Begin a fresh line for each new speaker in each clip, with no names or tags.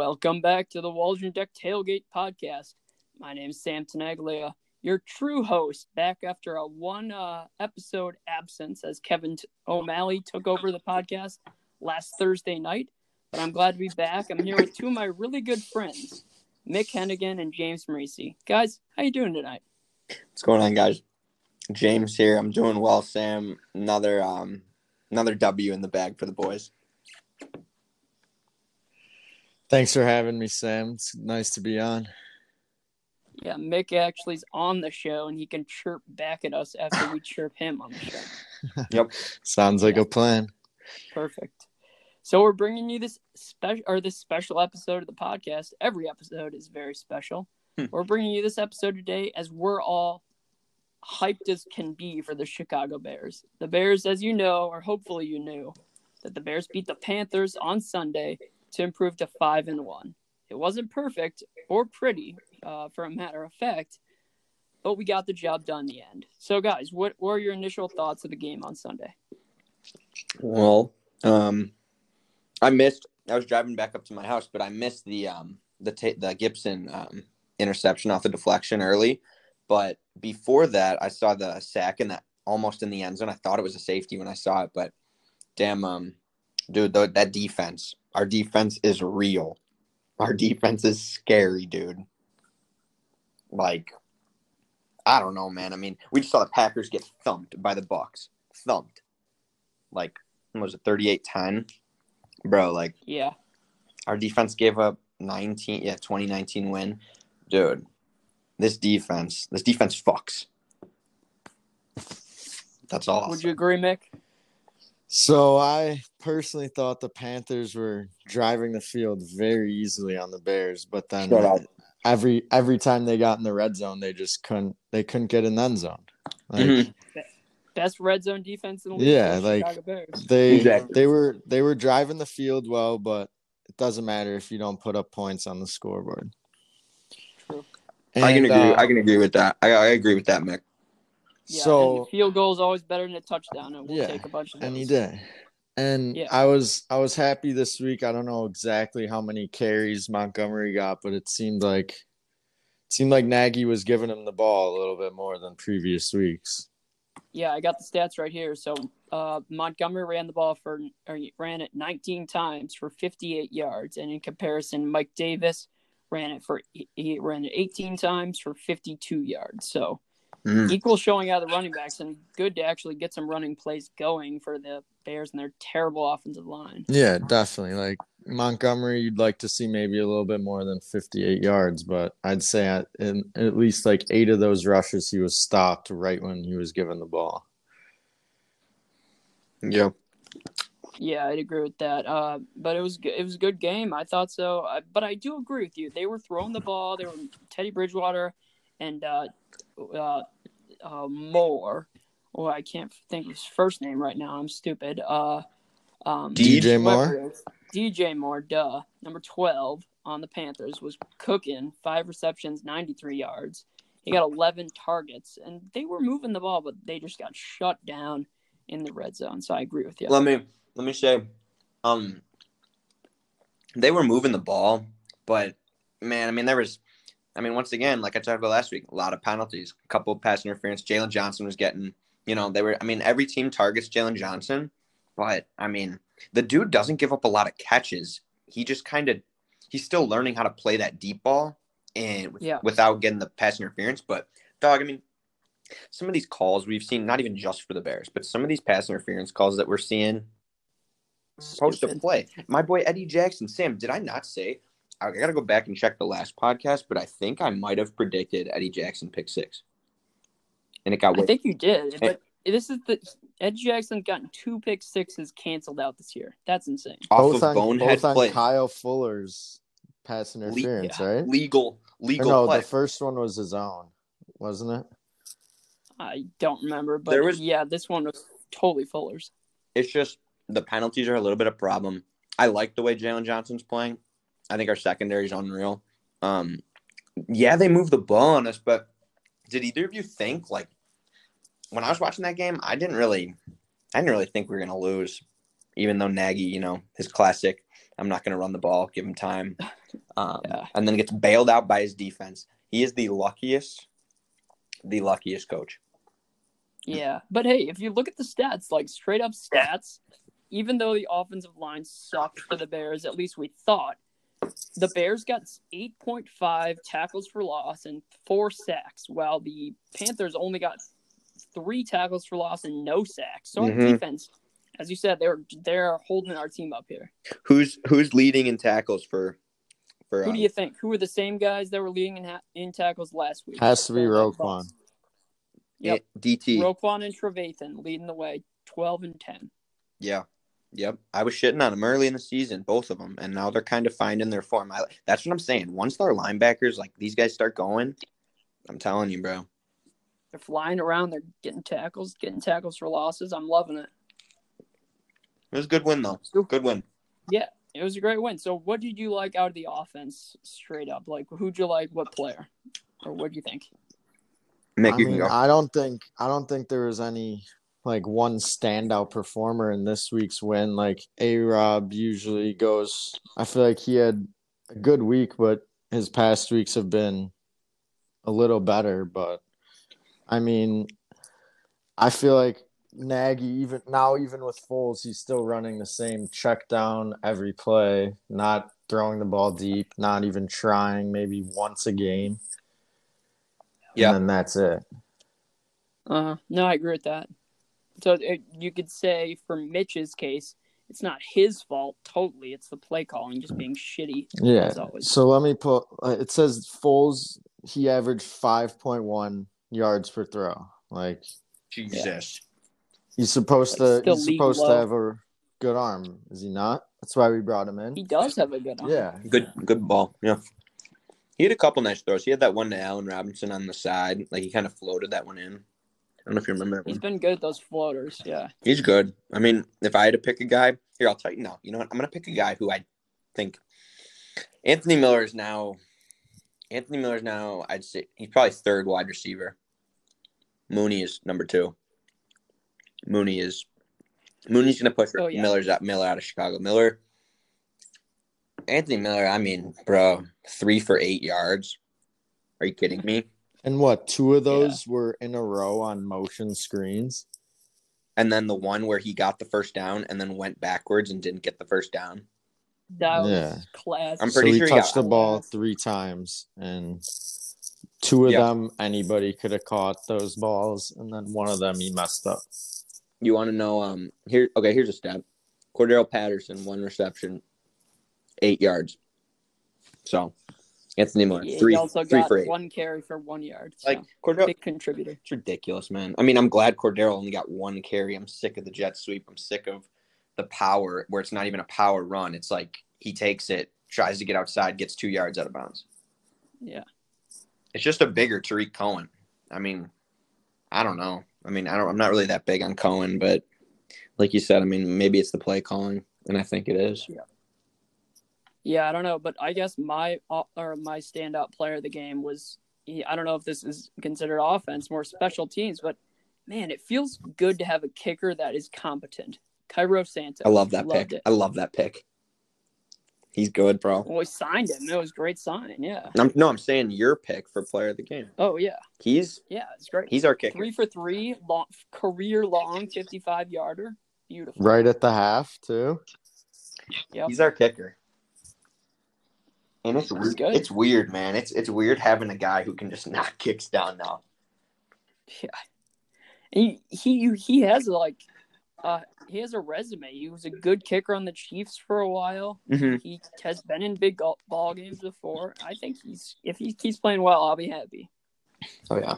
Welcome back to the Waldron Deck Tailgate Podcast. My name is Sam Tenaglia, your true host, back after a one uh, episode absence as Kevin O'Malley took over the podcast last Thursday night. But I'm glad to be back. I'm here with two of my really good friends, Mick Hennigan and James Marisi. Guys, how you doing tonight?
What's going on, guys? James here. I'm doing well, Sam. Another um another W in the bag for the boys.
Thanks for having me, Sam. It's nice to be on.
Yeah, Mick actually is on the show and he can chirp back at us after we chirp him on the show.
Yep.
Sounds like a plan.
Perfect. So we're bringing you this special or this special episode of the podcast. Every episode is very special.
Hmm.
We're bringing you this episode today as we're all hyped as can be for the Chicago Bears. The Bears, as you know, or hopefully you knew, that the Bears beat the Panthers on Sunday to improve to five and one. It wasn't perfect or pretty, uh, for a matter of fact, but we got the job done in the end. So, guys, what were your initial thoughts of the game on Sunday?
Well, um, I missed. I was driving back up to my house, but I missed the um the the Gibson um interception off the deflection early. But before that, I saw the sack and that almost in the end zone. I thought it was a safety when I saw it, but damn, um, dude, th- that defense, our defense is real. Our defense is scary, dude. Like, I don't know, man. I mean, we just saw the Packers get thumped by the Bucs. Thumped. Like, what was it 38-10? Bro, like
Yeah.
our defense gave up 19 yeah 2019 win dude this defense this defense fucks that's all
Would you agree, Mick?
So I personally thought the Panthers were driving the field very easily on the Bears, but then
Shut up.
every every time they got in the red zone, they just couldn't they couldn't get in the end zone. Like,
Mhm.
Best red zone defense in the league.
Yeah,
the
like-
Bears.
They
Exactly.
they were they were driving the field well, but it doesn't matter if you don't put up points on the scoreboard.
True.
i can agree
uh,
i can agree with that i, I agree with that mick
Yeah,
so
field goal is always better than a touchdown, and we'll
Yeah,
take a bunch of those.
any day. And
Yeah.
I was I was happy this week. I don't know exactly how many carries Montgomery got, but it seemed like it seemed like Nagy was giving him the ball a little bit more than previous weeks.
Yeah, I got the stats right here. So uh, Montgomery ran the ball for or ran it 19 times for 58 yards, and in comparison, Mike Davis ran it for he- he ran it 18 times for 52 yards. So
Mhm.
equal showing out of the running backs, and good to actually get some running plays going for the Bears and their terrible offensive line.
Yeah, definitely. Like Montgomery, you'd like to see maybe a little bit more than 58 yards, but I'd say at, in at least like eight of those rushes, he was stopped right when he was given the ball.
yep
Yeah, I'd agree with that. Uh, but it was g- it was a good game. I thought so. I, but I do agree with you. They were throwing the ball. They were Teddy Bridgewater and uh, uh, uh, Moore. Well, I can't think of his first name right now. I'm stupid. Uh, um,
DJ
Moore?
whoever it is. DJ Moore, duh. Number 12 on the Panthers was cooking. Five receptions, 93 yards. He got 11 targets, and they were moving the ball, but they just got shut down in the red zone. So I agree with you.
let me let me say um they were moving the ball but man i mean there was i mean once again like i talked about last week a lot of penalties a couple of pass interference jaylon johnson was getting you know they were i mean every team targets jaylon johnson but i mean the dude doesn't give up a lot of catches he just kind of he's still learning how to play that deep ball and
Yeah.
without getting the pass interference but dog i mean some of these calls we've seen not even just for the bears but some of these pass interference calls that we're seeing supposed to play. My boy Eddie Jackson. Sam, did I not say? I gotta go back and check the last podcast, but I think I might have predicted Eddie Jackson pick six, and it got
I think you did, eh. but this is the Ed Jackson gotten two pick sixes canceled out this year. That's insane.
off
both
of
on,
bonehead
both on
play.
Kyle Fuller's pass interference,
yeah.
right?
legal,
Or
legal
no,
play.
the first one was his own, wasn't it?
I don't remember, but
There was-
yeah, this one was totally Fuller's.
it's just the penalties are a little bit of problem. I like the way Jaylon Johnson's playing. I think our secondary is unreal. Um, yeah, they moved the ball on us, but did either of you think like when I was watching that game, I didn't really, I didn't really think we were gonna lose, even though Nagy, you know, his classic I'm not going to run the ball, give him time. Um,
Yeah.
And then gets bailed out by his defense. He is the luckiest, the luckiest coach.
Yeah, but hey, if you look at the stats, like straight up stats, even though the offensive line sucked for the Bears, at least we thought, the Bears got 8.5 tackles for loss and four sacks, while the Panthers only got three tackles for loss and no sacks. So on
Mhm.
defense, as you said, they're they're holding our team up here.
Who's who's leading in tackles for for
Who
uh,
do you think? Who are the same guys that were leading in, ha- in tackles last week?
Has to be Roquan.
Bucks. Yep.
DT?
Roquan and Trevathan leading the way, 12 and 10.
Yeah. Yep. I was shitting on them early in the season, both of them, and now they're kind of finding their form. I, that's what I'm saying. Once their linebackers, like these guys, start going, I'm telling you, bro.
They're flying around. They're getting tackles, getting tackles for losses. I'm loving it.
It was a good win, though. Good win.
Yeah, it was a great win. So, what did you like out of the offense, straight up? Like, who'd you like? What player, or what do you think?
Mick,
I
you can
mean,
go.
I don't think I don't think there was any like one standout performer in this week's win. Like A Rob usually goes. I feel like he had a good week, but his past weeks have been a little better. But I mean, I feel like Nagy even now, even with Foles, he's still running the same check down every play, not throwing the ball deep, not even trying, maybe once a game.
Yeah.
And then that's it.
Uh, no, I agree with that. So it, you could say for Mitch's case, it's not his fault totally. It's the play calling just being shitty.
Yeah.
As always.
So let me put. uh, It says Foles. He averaged five point one yards per throw. Like
Jesus.
he's supposed
Like,
to. He's
league
supposed to have a good arm. Is he not? That's why we brought him in.
He does have a good arm.
Yeah.
Good good ball. Yeah. He had a couple nice throws. He had that one to Allen Robinson on the side. Like he kind of floated that one in. I don't know if you remember that
He's
one.
been good at those floaters. Yeah.
He's good. I mean, if I had to pick a guy, here I'll tell you. No, you know what? I'm gonna pick a guy who I think Anthony Miller is now. Anthony Miller is now. I'd say he's probably third wide receiver. Mooney is number two. Mooney is. Mooney's gonna push
Oh, yeah.
Miller's out. Miller out of Chicago. Miller. Anthony Miller. I mean, bro, three for eight yards. Are you kidding me?
And what? Two of those were in a row on motion screens.
And then the one where he got the first down and then went backwards and didn't get the first down.
That was
Yeah.
class.
I'm
so
pretty
he
sure he
touched
got-
the ball three times, and two of
Yeah.
them anybody could have caught those balls, and then one of them he messed up.
You want to know? Um, here. Okay, here's a stat. Cordero Patterson, one reception, eight yards. So, Anthony Miller,
Yeah,
three,
he also
three
got
for eight.
one carry for one yard. So
Like Cordero,
big contributor.
it's ridiculous, man. I mean, I'm glad Cordero only got one carry. I'm sick of the jet sweep. I'm sick of the power where it's not even a power run. It's like he takes it, tries to get outside, gets two yards out of bounds.
Yeah.
It's just a bigger Tarik Cohen. I mean, I don't know. I mean, I don't. I'm not really that big on Cohen, but like you said, I mean, maybe it's the play calling, and I think it is.
Yeah, I don't know, but I guess my uh, or my standout player of the game was he- I don't know if this is considered offense, more special teams, but man, it feels good to have a kicker that is competent. Cairo Santos.
I love that pick.
It.
I love that pick. He's good, bro.
Well, we signed him. It was a great sign. Yeah.
I'm, no, I'm saying your pick for player of the game.
Oh yeah,
He's
yeah, it's great.
he's our kicker.
Three for three, long, career long, fifty-five yarder. Beautiful.
Right at the half too.
Yep.
He's our kicker. And it's
That's
weird.
good.
It's weird, man. It's it's weird having a guy who can just knock kicks down now.
Yeah. He he he has like uh he has a resume. He was a good kicker on the Chiefs for a while.
Mm-hmm.
He has been in big ball games before. I think he's if he keeps playing well, I'll be happy.
Oh yeah.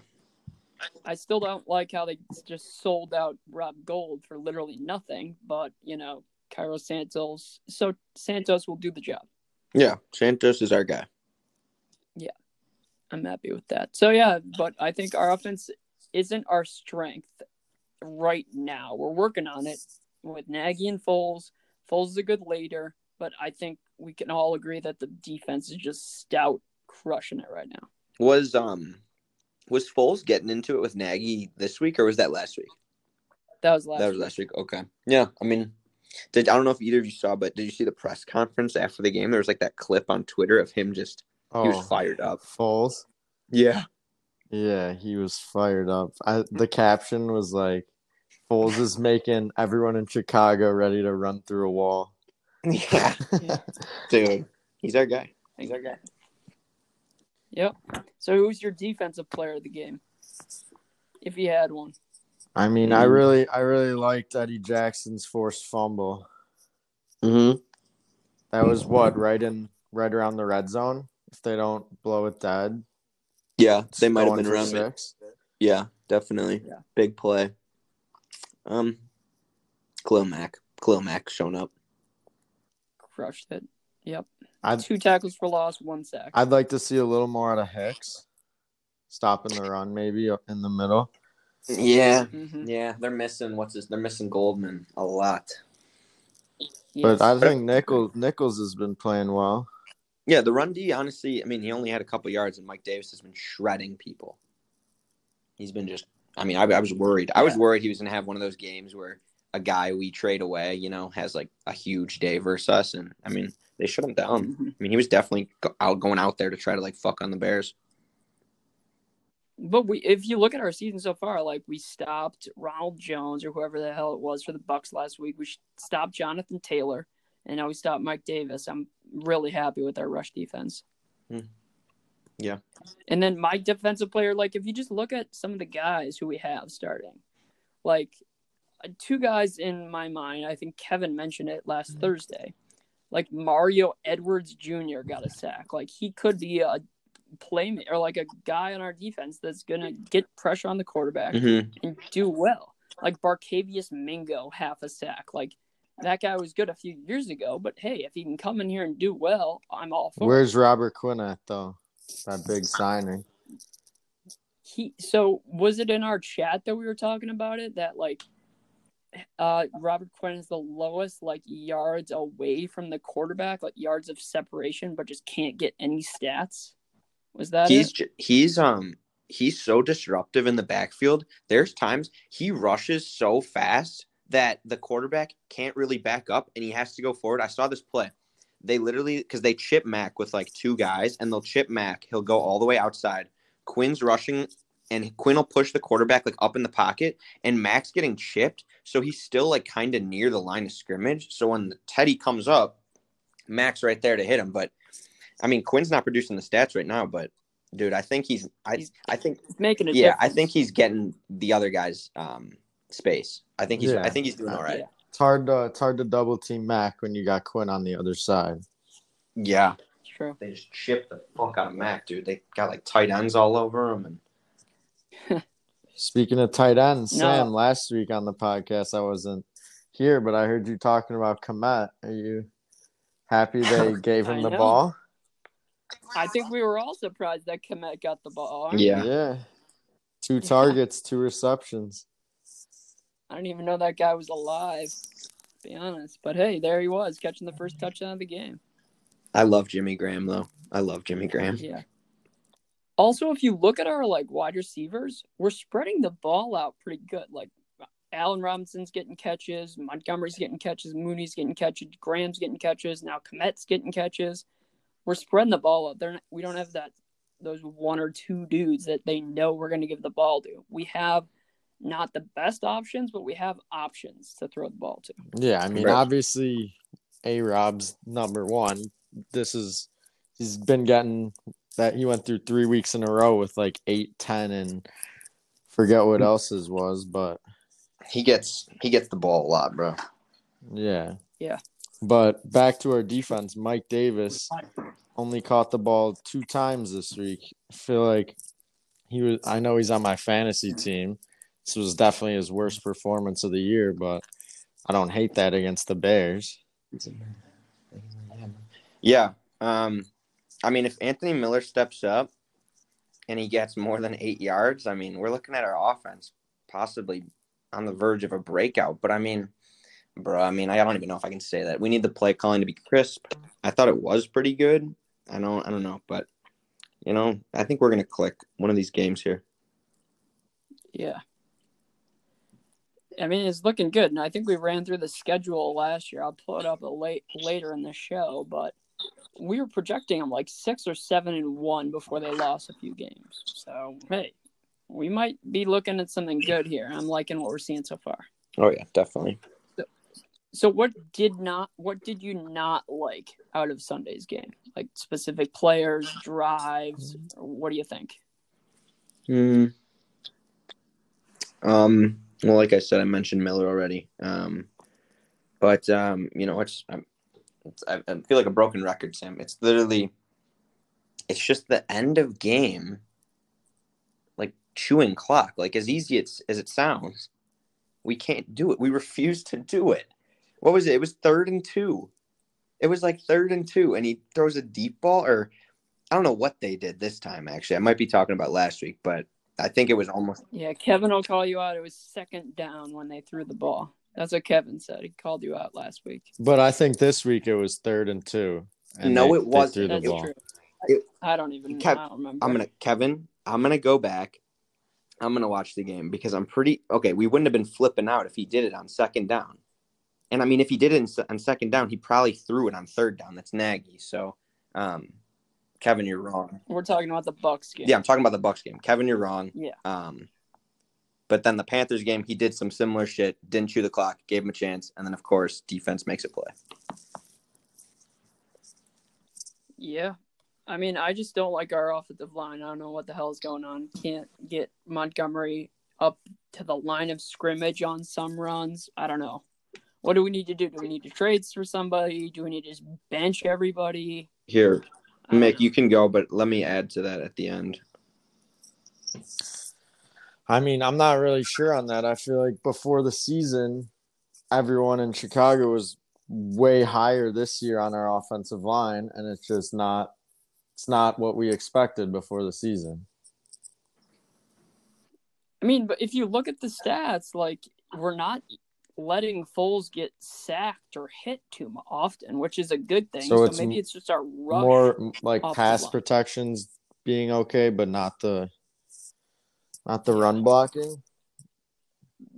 I still don't like how they just sold out Rob Gould for literally nothing, but you know, Cairo Santos so Santos will do the job.
Yeah. Santos is our guy.
Yeah, I'm happy with that. So yeah, but I think our offense isn't our strength right now. We're working on it with Nagy and Foles. Foles is a good leader, but I think we can all agree that the defense is just stout, crushing it right now.
Was um was Foles getting into it with Nagy this week or was that last week?
That was last.
that was
week.
last week. Okay. Yeah. I mean, Did I don't know if either of you saw, but did you see the press conference after the game? There was like that clip on Twitter of him just he
Oh,
was fired up.
Foles.
Yeah.
Yeah, he was fired up. I, the caption was like, "Foles is making everyone in Chicago ready to run through a wall."
Yeah. Dude. He's our guy. He's our guy.
Yep. So who's your defensive player of the game? If you had one.
I mean, I
Mm.
really, I really liked Eddie Jackson's forced fumble.
Mm-hmm.
That was what right in, right around the red zone. If they don't blow it dead,
Yeah, they might have been
for
around it.
six.
Yeah, definitely.
Yeah.
Big play. Um Khalil Mack. Khalil Mack showing up.
Crushed it. Yep.
I'd,
Two tackles for loss, one sack.
I'd like to see a little more out of Hicks, stopping the run maybe in the middle.
Yeah.
hmm
Yeah, they're missing what's this? They're missing Goldman a lot.
But I think Nichols Nichols has been playing well.
Yeah, the run D, honestly, I mean, he only had a couple yards, and Mike Davis has been shredding people. He's been just, I mean, I, I was worried. I was worried he was going to have one of those games where a guy we trade away, you know, has like a huge day versus us. And I mean, they shut him down.
Mhm.
I mean, he was definitely out going out there to try to like fuck on the Bears.
But we, if you look at our season so far, like we stopped Ronald Jones or whoever the hell it was for the Bucs last week. We stopped Jonathan Taylor, and now we stopped Mike Davis. I'm really happy with our rush defense.
Hmm. Yeah.
And then my defensive player, like if you just look at some of the guys who we have starting, like two guys in my mind. I think Kevin mentioned it last Thursday. Like Mario Edwards Jr. got a sack. Like he could be a playmaker or like a guy on our defense that's gonna get pressure on the quarterback
Mm-hmm.
and do well. Like Barkevious Mingo, half a sack. Like that guy was good a few years ago, but hey, if he can come in here and do well, I'm all for it.
Where's Robert Quinn at though? That big signing.
he so was it in our chat that we were talking about it that like uh Robert Quinn is the lowest like yards away from the quarterback, like yards of separation, but just can't get any stats. Was that
He's
it?
he's um he's so disruptive in the backfield. There's times he rushes so fast that the quarterback can't really back up and he has to go forward. I saw this play. They literally because they chip Mack with like two guys and they'll chip Mack. He'll go all the way outside. Quinn's rushing and Quinn will push the quarterback like up in the pocket and Mack's getting chipped. So he's still like kind of near the line of scrimmage. So when Teddy comes up, Mack's right there to hit him. But I mean, Quinn's not producing the stats right now, but dude, I think he's I
He's-
I think
It's making it.
yeah, I think he's getting the other guys um space. I think he's
Yeah.
I think he's doing all right.
Yeah.
It's hard to it's hard to double team Mack when you got Quinn on the other side.
Yeah.
True.
They just chipped the fuck out of Mack, dude. They got like tight ends all over him and
Speaking of tight ends,
No.
Sam, last week on the podcast I wasn't here, but I heard you talking about Kmet. Are you happy they gave him the
know.
ball?
I think we were all surprised that Kmet got the ball.
Yeah.
Yeah. Two targets, two receptions.
I didn't even know that guy was alive. To be honest, but hey, there he was catching the first touchdown of the game.
I love Jimmy Graham though. I love Jimmy Graham.
Yeah. Also, if you look at our like wide receivers, we're spreading the ball out pretty good. Like Allen Robinson's getting catches, Montgomery's getting catches, Mooney's getting catches, Graham's getting catches, now Kmet's getting catches. We're spreading the ball up. They're not, we don't have that those one or two dudes that they know we're going to give the ball to. We have not the best options, but we have options to throw the ball to.
Yeah, I mean,
Right.
obviously, A Rob's number one. This is he's been getting that he went through three weeks in a row with like eight, ten, and forget what else's was, but
He gets he gets the ball a lot, bro.
yeah,
Yeah.
But back to our defense, Mike Davis only caught the ball two times this week. I feel like he was. I know he's on my fantasy team. This was definitely his worst performance of the year, but I don't hate that against the Bears.
Yeah. Um I mean if Anthony Miller steps up and he gets more than eight yards, I mean, we're looking at our offense possibly on the verge of a breakout. But I mean, bro, I mean, I don't even know if I can say that. We need the play calling to be crisp. I thought it was pretty good. I don't I don't know, but you know, I think we're gonna click one of these games here.
Yeah. I mean, it's looking good, and I think we ran through the schedule last year. I'll pull it up a late later in the show, but we were projecting them like six or seven and one before they lost a few games. So hey, we might be looking at something good here. I'm liking what we're seeing so far.
Oh yeah, definitely.
So what did not what did you not like out of Sunday's game? Like specific players, drives, what do you think?
Hmm. Um. Well, like I said, I mentioned Miller already. Um, but um, you know, it's, it's I, I feel like a broken record, Sam. It's literally, it's just the end of game, like chewing clock. Like as easy as as it sounds, we can't do it. We refuse to do it. What was it? It was third and two. It was like third and two, and he throws a deep ball, or I don't know what they did this time. Actually, I might be talking about last week, but I think it was almost
Yeah, Kevin will call you out. It was second down when they threw the ball. That's what Kevin said. He called you out last week.
But I think this week it was third and two. and
No,
they-
it wasn't.
the
That's
ball.
true.
It-
I don't even
Kev-
I don't remember.
I'm gonna Kevin. I'm gonna go back. I'm gonna watch the game because I'm pretty okay. We wouldn't have been flipping out if he did it on second down, and I mean if he did it in, on second down, he probably threw it on third down. That's Nagy. So, um, Kevin, you're wrong.
We're talking about the Bucs game.
Yeah, I'm talking about the Bucs game. Kevin, you're wrong.
Yeah.
Um, but then the Panthers game, he did some similar shit. Didn't chew the clock. Gave him a chance, and then of course defense makes a play.
Yeah. I mean, I just don't like our offensive line. I don't know what the hell is going on. Can't get Montgomery up to the line of scrimmage on some runs. I don't know. What do we need to do? Do we need to trade for somebody? Do we need to just bench everybody?
Here,
I
Mick, you can go, but let me add to that at the end.
I mean, I'm not really sure on that. I feel like before the season, everyone in Chicago was way higher this year on our offensive line, and it's just not it's not what we expected before the season.
I mean, but if you look at the stats, like we're not letting Foles get sacked or hit too often, which is a good thing.
So
So,
it's
maybe it's just our rush.
More like pass protections being okay, but not the not the run blocking.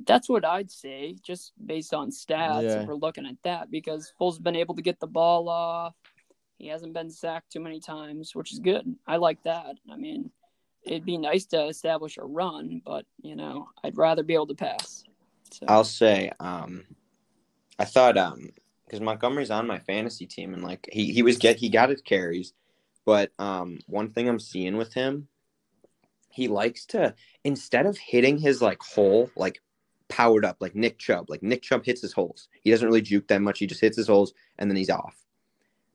That's what I'd say, just based on stats.
Yeah.
If we're looking at that, because Foles been able to get the ball off. He hasn't been sacked too many times, which is good. I like that. I mean, it'd be nice to establish a run, but you know, I'd rather be able to pass. So
I'll say, um, I thought, um, because Montgomery's on my fantasy team, and like he he was get he got his carries, but um, one thing I'm seeing with him, he likes to instead of hitting his like hole like powered up like Nick Chubb, like Nick Chubb hits his holes. He doesn't really juke that much. He just hits his holes and then he's off.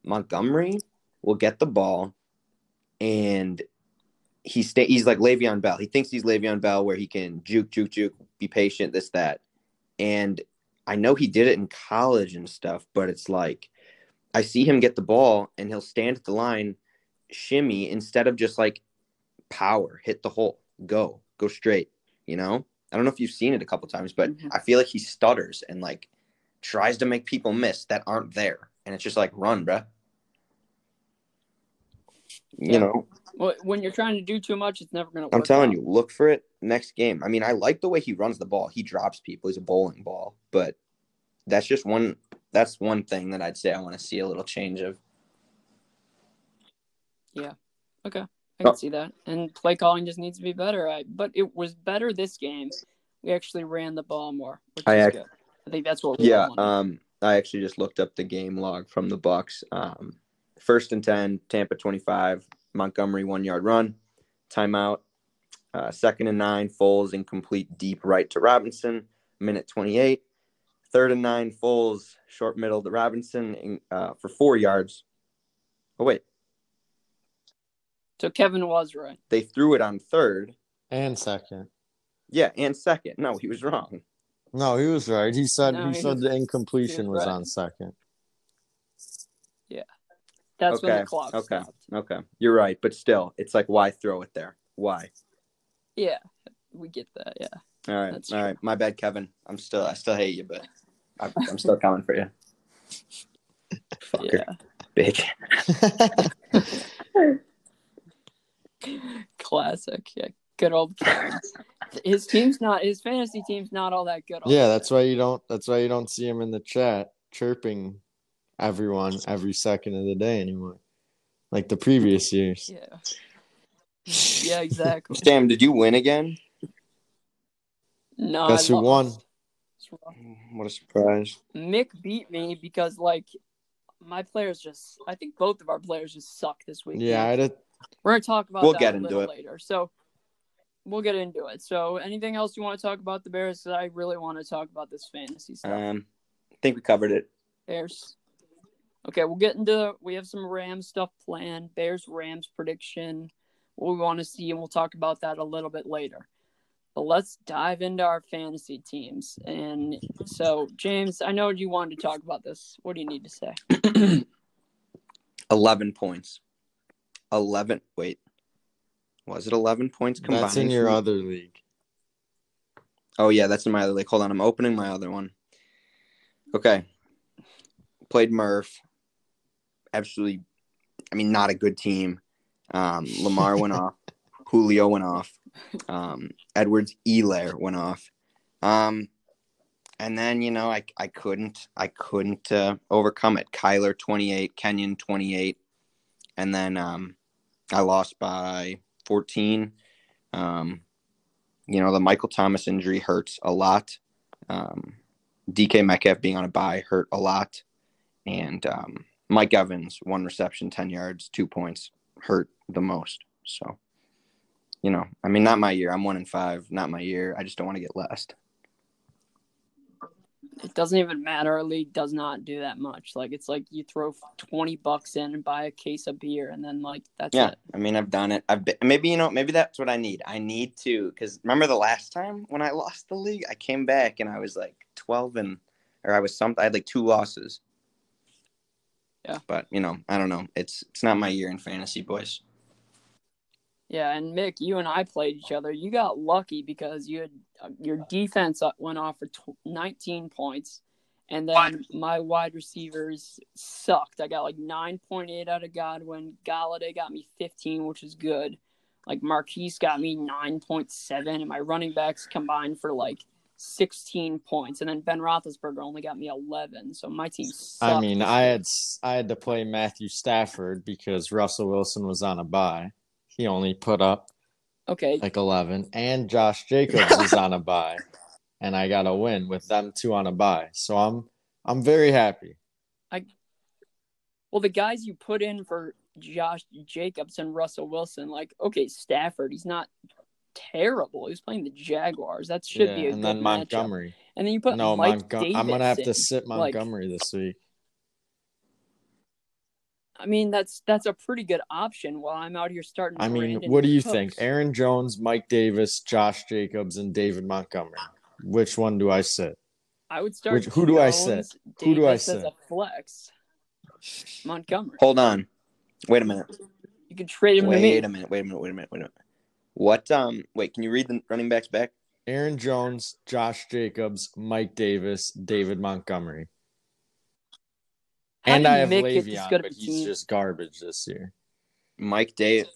Montgomery will get the ball, and he stay. He's like Le'Veon Bell. He thinks he's Le'Veon Bell, where he can juke, juke, juke, be patient, this, that. And I know he did it in college and stuff, but it's like I see him get the ball and he'll stand at the line, shimmy instead of just like power, hit the hole, go, go straight. You know, I don't know if you've seen it a couple times, but
Mhm.
I feel like he stutters and like tries to make people miss that aren't there, and it's just like run, bruh. You
Yeah.
know,
Well, when you're trying to do too much, it's never going to work.
I'm telling
out.
you, look for it next game. I mean, I like the way he runs the ball. He drops people. He's a bowling ball, but that's just one. That's one thing that I'd say I want to see a little change of. Yeah.
Okay, I can
Oh.
see that. And play calling just needs to be better. I, but it was better this game. We actually ran the ball more, which
I
is
ac-
good. I think that's what we
Yeah. Um. I actually just looked up the game log from the Bucs. Um. First and ten, Tampa twenty-five, Montgomery one yard run, timeout. Uh, second and nine, Foles incomplete deep right to Robinson, minute twenty-eight. Third and nine, Foles short middle to Robinson in- uh, for four yards. Oh wait,
so Kevin was right.
they threw it on third.
And second.
Yeah, and second. No, he was wrong.
No, he was right. He said
No,
he,
he
said
was-
the incompletion
he
was,
was right.
on second.
That's when
Okay,
the clock
okay.
stopped.
Okay, you're right, but still, it's like why throw it there? Why?
Yeah, we get that. Yeah.
All right,
That's
all
true.
right. My bad, Kevin. I'm still, I still hate you, but I'm, I'm still coming for you. Fucker,
Yeah.
big.
Classic. Yeah. Good old Kevin. his team's not his fantasy team's not all that good.
Yeah, that's why you don't. That's why you don't see him in the chat chirping everyone every second of the day anymore, like the previous years.
Yeah. Yeah, exactly.
Sam, did you win again?
No,
Guess
I
who won?
What a surprise!
Mick beat me because like my players just I think both of our players just suck this week.
Yeah, I had a
We're gonna talk about
We'll
that
get
a
into
little
it.
later. So we'll get into it. So anything else you want to talk about the Bears? 'Cause I really want to talk about this fantasy stuff.
Um, I think we covered it.
Bears. Okay, we'll get into we have some Rams stuff planned. Bears Rams prediction. What we want to see, and we'll talk about that a little bit later. But let's dive into our fantasy teams. And so, James, I know you wanted to talk about this. What do you need to say?
11 points. 11. Wait. Was it 11 points combined?
that's in your
for
other league.
Oh, yeah, that's in my other league. Hold on. I'm opening my other one. Okay. Played Murph. Absolutely, I mean, not a good team. Um, Lamar went off. Julio went off. Um, Edwards Helaire went off. Um, and then, you know, I, I couldn't, I couldn't uh, overcome it. Kyler 28, Kenyan 28. And then um, I lost by 14. Um, you know, the Michael Thomas injury hurts a lot. Um, DK Metcalf being on a bye hurt a lot. And um, Mike Evans, one reception, 10 yards, two points, hurt the most. So, you know, I mean, not my year. I'm one in five, not my year. I just don't want to get last.
It doesn't even matter. Our league does not do that much. Like it's like you throw twenty bucks in and buy a case of beer, and then like that's
Yeah,
it.
I mean, I've done it. I've been, maybe you know, maybe that's what I need. I need to because remember the last time when I lost the league, I came back and I was like twelve and or I was something. I had like two losses.
Yeah.
but you know, I don't know. It's it's not my year in fantasy, boys.
Yeah, and Mick, you and I played each other. You got lucky because you had uh, your defense went off for tw- 19 points, and then my wide receivers sucked. I got like 9.8 out of Godwin. Golladay got me 15, which is good. Like Marquise got me 9.7, and my running backs combined for like 16 points, and then Ben Roethlisberger only got me 11. So my team sucked.
I mean, I had I had to play Matthew Stafford because Russell Wilson was on a bye. He only put up
okay.
like 11, and Josh Jacobs was on a bye, and I got a win with them two on a bye. So I'm I'm very happy.
I well, the guys you put in for Josh Jacobs and Russell Wilson, like okay, Stafford, he's not terrible. He's playing the Jaguars. That should
Yeah,
be a
and
good
then
matchup.
Montgomery.
And then you put
No,
Mike
Montgomery.
Davis.
I'm gonna have
in.
to sit
like-
Montgomery this week.
I mean, that's that's a pretty good option. While I'm out here starting.
I mean,
Brandon
what do you
Cooks.
think? Aaron Jones, Mike Davis, Josh Jacobs, and David Montgomery. Which one do I sit?
I would start.
Which- who do I
Jones,
sit? Who do I
Davis as
sit?
a flex. Montgomery.
Hold on. Wait a minute.
You could trade him to me.
Wait a minute. Wait a minute. Wait a minute. Wait a minute. What? Um. Wait. Can you read the running backs back?
Aaron Jones, Josh Jacobs, Mike Davis, David Montgomery.
How
and I have
Mick
Le'Veon, but he's
team?
just garbage this year.
Mike Davis.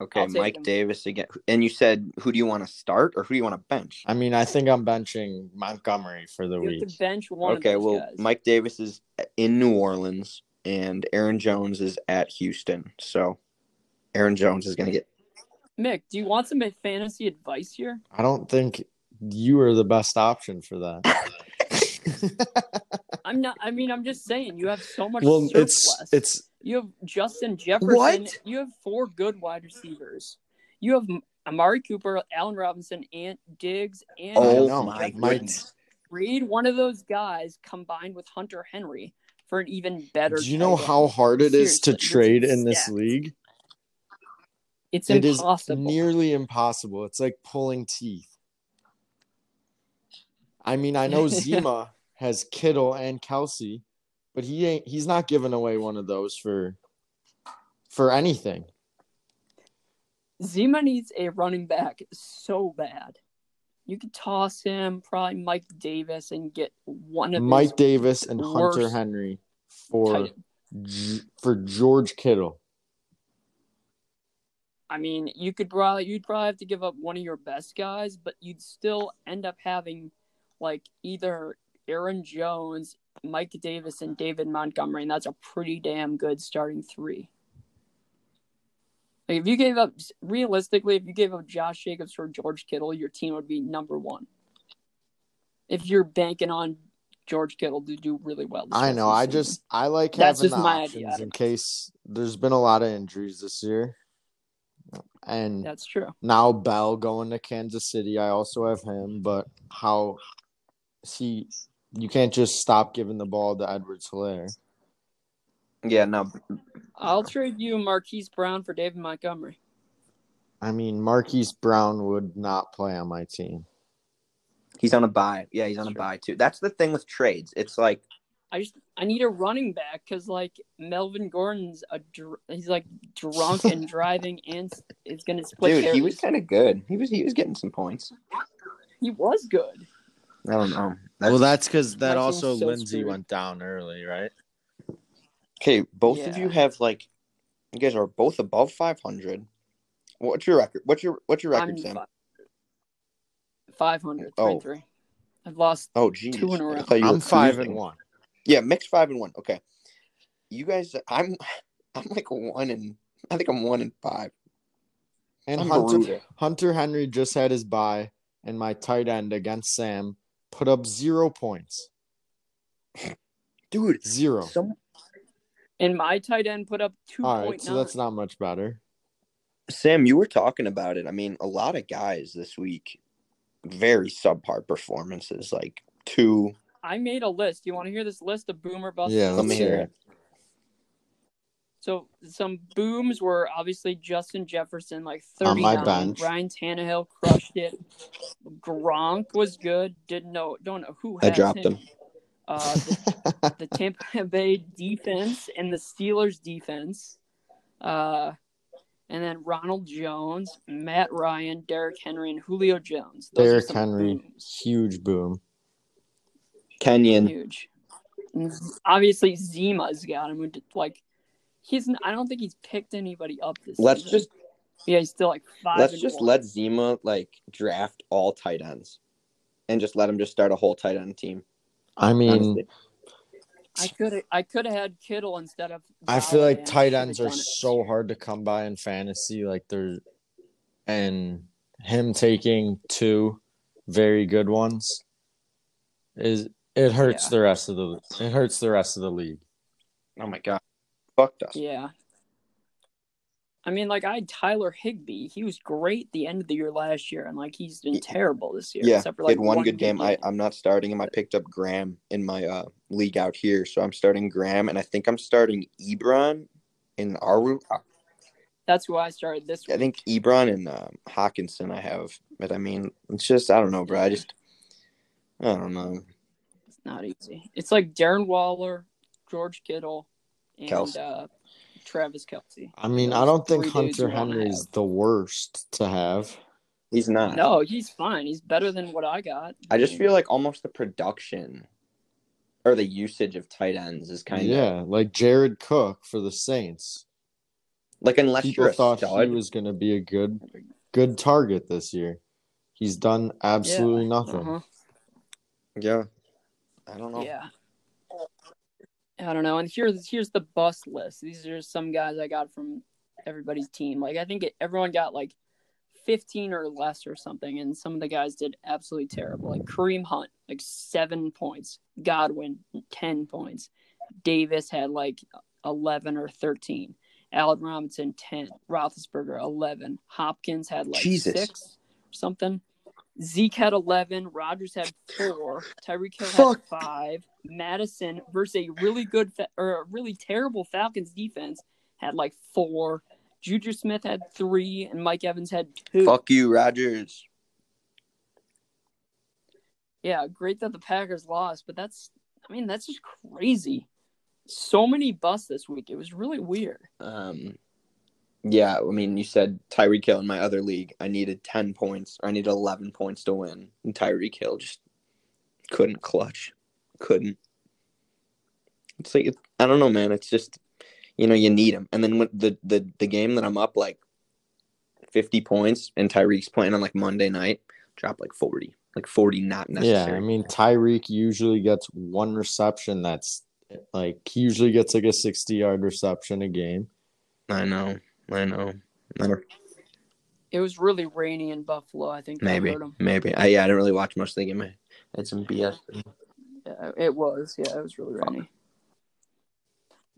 Okay, Mike
him.
Davis again. And you said who do you want to start or who do you want to bench?
I mean, I think I'm benching Montgomery for the
You have
week.
to bench one
Okay,
of those
well,
guys.
Mike Davis is in New Orleans and Aaron Jones is at Houston. So Aaron Jones is going to get.
Mick, do you want some fantasy advice here?
I don't think you are the best option for that.
I'm not. I mean, I'm just saying you have so much
well,
surplus.
it's it's
you have Justin Jefferson.
What?
You have four good wide receivers. You have Amari Cooper, Allen Robinson, and Diggs, and
Oh
know.
my
Jefferson.
Mike-
goodness.
Read one of those guys combined with Hunter Henry for an even better.
do you know how hard it is to
Seriously,
trade
this is
in this
stacked.
league?
It's
It is
impossible.
nearly impossible. It's like pulling teeth. I mean, I know Zima has Kittle and Kelce, but he ain't he's not giving away one of those for for anything.
Zima needs a running back so bad. You could toss him probably Mike Davis and get one of
Mike Davis and Hunter Henry for G- for George Kittle.
I mean, you could probably you'd probably have to give up one of your best guys, but you'd still end up having like either Aaron Jones, Mike Davis, and David Montgomery, and that's a pretty damn good starting three. Like if you gave up realistically, if you gave up Josh Jacobs for George Kittle, your team would be number one. If you're banking on George Kittle to do really well, this
I know.
the
I just I like
That's
having
just
the
my
options
idea.
in case there's been a lot of injuries this year, and
that's true.
now Bell going to Kansas City. I also have him, but how see you can't just stop giving the ball to Edwards Helaire.
Yeah, no,
I'll trade you Marquise Brown for David Montgomery.
I mean, Marquise Brown would not play on my team.
he's on a bye. Yeah, he's on a
Sure.
bye too. That's the thing with trades. It's like
I just I need a running back because like Melvin Gordon's a dr- he's like drunk and driving and is gonna split.
dude, he was kind of good. He was he was getting some points.
he was good.
I don't know.
well, that's because that
My
also
team's so
Lindsay
screwed.
went down early, right?
okay. Both of you have like, you guys are both above five hundred. What's your record? What's your what's your record,
I'm
Sam?
fi- 500,
Oh.
three. I've lost.
Oh, geez.
Two in a
I
row.
thought you were
I'm five
cruising.
and one.
Yeah, mixed five and one. Okay. You guys, I'm, I'm like one and I think I'm one and five.
And
I'm
Hunter
brutal.
Hunter Henry just had his bye, and my tight end against Sam put up zero points.
dude.
Zero.
Some
And my tight end put up two
All right,
point
right, so that's not much better.
Sam, you were talking about it. I mean, a lot of guys this week, very subpar performances. Like two.
I made a list. You want to hear this list of boomer busts?
Yeah,
Let me
hear it.
So some booms were obviously Justin Jefferson, like thirty.
On my
39.
bench.
Ryan Tannehill crushed it. Gronk was good. Didn't know, don't know who
I dropped
him.
him.
Uh, the, the Tampa Bay defense and the Steelers defense. Uh, and then Ronald Jones, Matt Ryan, Derrick Henry, and Julio Jones. Those
Derrick Henry,
booms.
huge boom.
Kenyan.
huge. And obviously, Zima's got him. Like, he's. I don't think he's picked anybody up this.
Let's
season.
just
Yeah, he's still like 5
let's just
one.
let Zima like draft all tight ends, and just let him just start a whole tight end team.
I mean,
honestly.
I could. I could have had Kittle instead of.
I feel
Golladay,
like tight ends are
it.
so hard to come by in fantasy. Like they're, and him taking two very good ones is it hurts
Yeah.
the rest of the it hurts the rest of the league.
Oh my god, fucked us.
Yeah. I mean, like I had Tyler Higbee. He was great the end of the year last year, and like he's been
Y-
terrible this year.
Yeah,
except for
he
like
had one, good game. I,
game.
I'm not starting him. I picked up Graham in my uh, league out here, so I'm starting Graham, and I think I'm starting Ebron in our.
That's who I started this
I
week.
think Ebron and um, Hockenson I have, but I mean, it's just I don't know, bro. I just I don't know.
It's not easy. It's like Darren Waller, George Kittle, and
Kelce.
uh, Travis Kelce.
I mean,
Those
I don't think Hunter
you
Henry is the worst to have.
He's not.
No, he's fine. He's better than what I got.
I just feel like almost the production or the usage of tight ends is kind of
yeah, like Jared Cook for the Saints.
like unless
People
you're a
thought
stud.
he was going to be a good good target this year. He's done absolutely nothing.
Uh-huh.
Yeah, I don't know.
Yeah. I don't know. And here's here's the bust list. These are some guys I got from everybody's team. Like I think it, everyone got like 15 or less or something, and some of the guys did absolutely terrible. Like Kareem Hunt, like seven points. Godwin, 10 points. Davis had like 11 or 13. Allen Robinson, 10. Roethlisberger, 11. Hopkins had like
Jesus.
six or something. Zeke had 11. Rodgers had four. Tyreek Hill
Fuck.
had five. Madison versus a really good fa- or a really terrible Falcons defense had like four. Juju Smith had three, and Mike Evans had two.
Fuck you, Rodgers.
Yeah, great that the Packers lost, but that's I mean that's just crazy. So many busts this week. It was really weird.
Um, yeah, I mean, you said Tyreek Hill in my other league. I needed ten points, or I needed eleven points to win, and Tyreek Hill just couldn't clutch, couldn't. It's like I don't know, man. It's just you know you need him, and then when the the the game that I'm up like 50 points and Tyreek's playing on like Monday night, drop like 40. Like 40 not necessary.
Yeah, I mean Tyreek usually gets one reception that's like he usually gets like a 60 yard reception a game.
I know. I know. Never,
It was really rainy in Buffalo. I think
maybe.
hurt him.
Maybe. I, yeah, I didn't really watch most of the game. I had some BS.
Yeah, it was. Yeah, it was really rainy.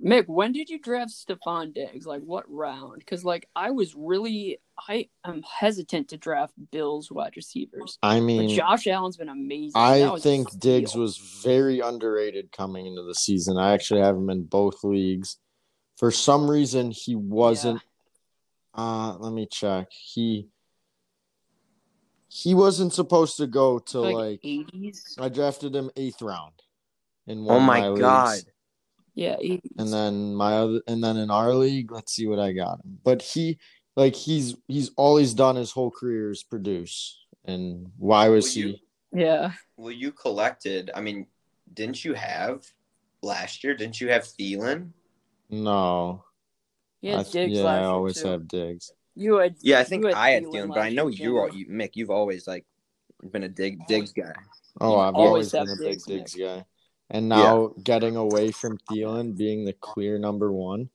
Mick, when did you draft Stefon Diggs? Like what round? Because like I was really, I am hesitant to draft Bills wide receivers.
I
But
mean,
Josh Allen's been amazing.
I think
steal.
Diggs was very underrated coming into the season. I actually have him in both leagues. For some reason, he wasn't. Uh, let me check. He he wasn't supposed to go to
like
like.
eighties.
I drafted him eighth round. In
Oh
one of
my
leagues.
god.
Yeah, 80s.
and then my other and then in our league let's see what i got him but he like he's he's all he's done his whole career is produce and why was
Well, you-
he
yeah.
Well, you collected. I mean, didn't you have last year? Didn't you have Thielen?
no
He had
I, yeah
last
i always
too.
have Diggs
You had
Yeah, I think
you
I had
Thielen
Thielen, but I know you are.
too.
You, Mick, you've always like been a dig oh. Diggs guy.
oh i've
always
always been a big
Diggs,
digs guy and now getting away from Thielen being the clear number one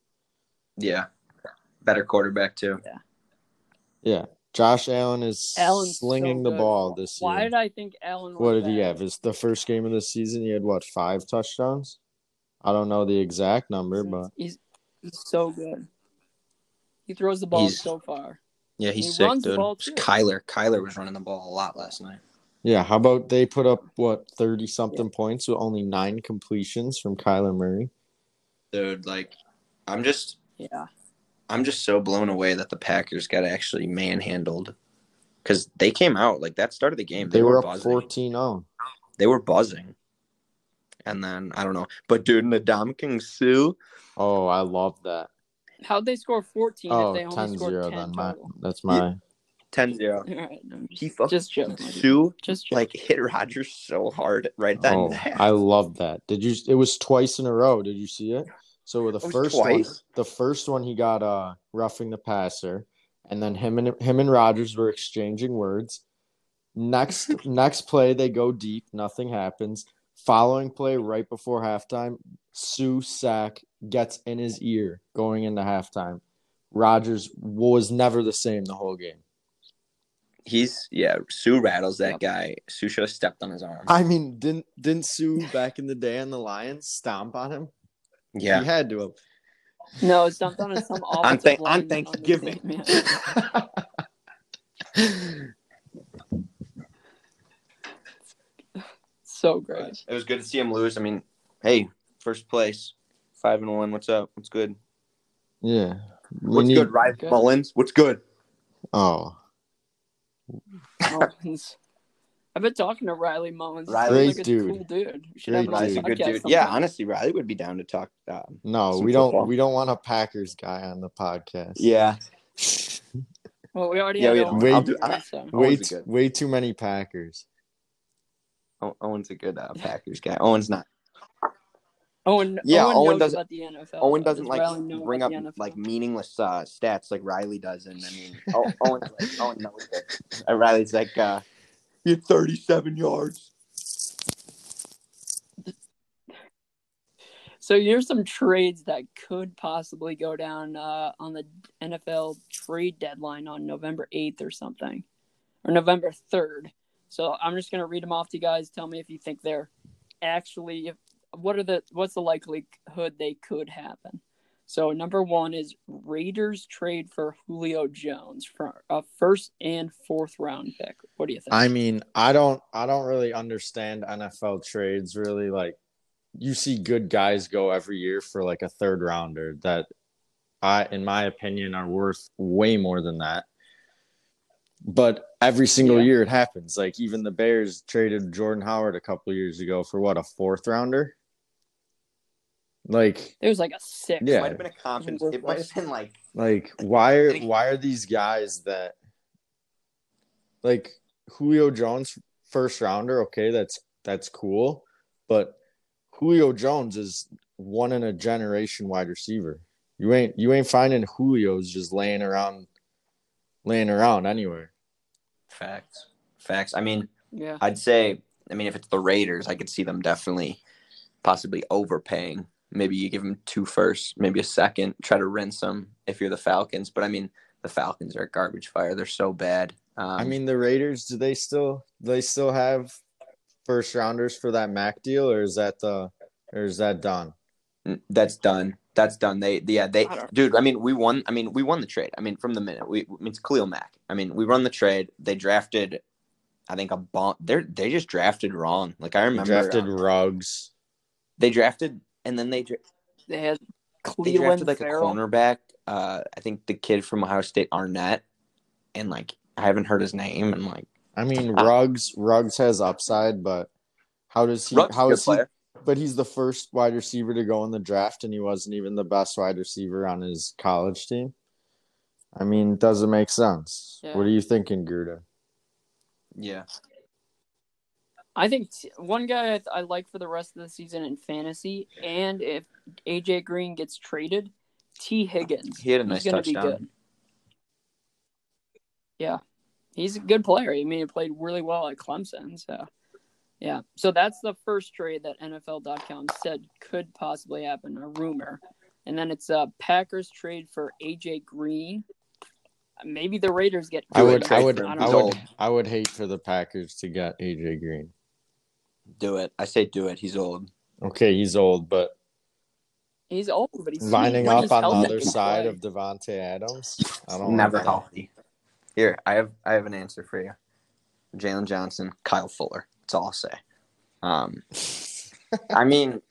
Yeah, better quarterback too.
yeah Yeah. josh allen is
Allen's
slinging
so
the ball this season.
Why
year
did I think Allen?
what
was
did he have his the first game of the season he had what five touchdowns i don't know the exact number but
He's he's so good. He throws the ball
He's-
so far.
Yeah, he's
He
sick, dude. Kyler, Kyler was running the ball a lot last night.
Yeah, how about they put up what thirty something points with only nine completions from Kyler Murray?
Dude, like, I'm just,
Yeah.
I'm just so blown away that the Packers got actually manhandled because they came out like that started the game.
They, were, up
buzzing.
14-0.
They were buzzing, and then I don't know, but dude, Ndamukong Suh.
Oh, I love that.
How'd they score 14
Oh,
if they only
10
scored 10
then. My,
total?
that's my
10-0.
All right, I'm just,
He fucking
just joking.
Suh
Just joking.
like hit Rodgers so hard right then.
Oh, I love that. Did you it was twice in a row. Did you see it? So the
It was
first one the first one he got uh roughing the passer and then him and him and Rodgers were exchanging words. Next next play they go deep, nothing happens. Following play right before halftime, Suh sack gets in his ear going into halftime. Rodgers was never the same the whole game.
He's yeah. Suh rattles that
Yep.
guy. Suh should have stepped on his arm.
I mean, didn't didn't Suh back in the day on the Lions stomp on him?
yeah.
He had to have.
no, it's not on some
On,
offensive
th- on
lineman the
Thanksgiving.
team, yeah. So great.
It was good to see him lose. I mean, hey, first place, five and one. What's up? What's good?
Yeah. We
What's
need-
good, Ryan
Good.
Mullins? What's good?
Oh,
Mullins. I've been talking to Riley Mullins. He's
Riley-
like a
dude.
cool dude. We should
Great
have him
Riley's a good dude.
sometime.
Yeah, honestly, Riley would be down to talk. Um,
no,
Some
we don't.
football.
We don't want a Packers guy on the podcast.
yeah,
Well, we already
Yeah,
had
we-
Owen
Wait-
on
do- I-
so.
way t- way too many Packers.
Owen's a good uh, Packers guy. Owen's not.
Owen,
Yeah,
Owen,
Owen
knows
doesn't-
about the NFL.
Owen doesn't like
Riley
bring up like meaningless uh, stats like Riley does, and I mean, o- Owen's like, Owen knows it. Uh, Riley's like, uh, he had thirty-seven yards.
So here's some trades that could possibly go down uh, on the NFL trade deadline on November 8th or something, or November 3rd. So I'm just gonna read them off to you guys. Tell me if you think they're actually what are the what's the likelihood they could happen. So number one is Raiders trade for Julio Jones for a first and fourth round pick. What do you think?
I mean, I don't. I don't really understand NFL trades. Really, like you see good guys go every year for like a third rounder that, I, in my opinion, are worth way more than that. But every single
Yeah.
year it happens. Like even the Bears traded Jordan Howard a couple years ago for what a fourth rounder. Like,
it was like a six.
Yeah.
It might have been a confidence. It might have been like
like why are why are these guys that like Julio Jones first rounder? Okay, that's that's cool, but Julio Jones is one in a generation wide receiver. You ain't you ain't finding Julio's just laying around laying around anywhere.
Facts. Facts. I mean,
Yeah.
I'd say, I mean, if it's the Raiders, I could see them definitely possibly overpaying. Maybe you give them two firsts, maybe a second, try to rinse them if you're the Falcons. But I mean, the Falcons are a garbage fire. They're so bad. Um,
I mean, the Raiders, do they still do they still have first rounders for that Mack deal, or is that the or is that done?
That's done. That's done. They, yeah, they, dude. I mean, we won. I mean, we won the trade. I mean, from the minute we, I mean, it's Khalil Mack. I mean, we run the trade. They drafted, I think a bomb. They're they just drafted wrong. Like I
They
remember,
drafted
uh,
Ruggs.
they drafted, and then they
They had
they drafted like
Ferrell.
a cornerback. Uh, I think the kid from Ohio State, Arnette, and like I haven't heard his name, and like
I mean. Ruggs Ruggs has upside, but how does he?
Ruggs is a
how
good
is he?
player.
But he's the first wide receiver to go in the draft, and he wasn't even the best wide receiver on his college team. I mean, does it make sense?
Yeah.
What are you thinking, Gerda?
Yeah,
I think t- one guy I, I like for the rest of the season in fantasy, and if AJ Green gets traded, Tee Higgins.
He had a
He's
nice
gonna be
touchdown.
good. Yeah, he's a good player. I mean, he played really well at Clemson. So, yeah. So that's the first trade that NFL.com said could possibly happen, a rumor. And then it's a Packers trade for AJ Green. Maybe the Raiders get.
I would, I would,
for him.
I would. I would hate for the Packers to get AJ Green.
Do it. I say do it. He's old.
Okay, he's old, but
He's old, but he's
lining up
he's
on the other side
play.
of Davante Adams, I don't
Never healthy. Here, I have I have an answer for you. Jaylon Johnson, Kyle Fuller. That's all I'll say. Um, I mean,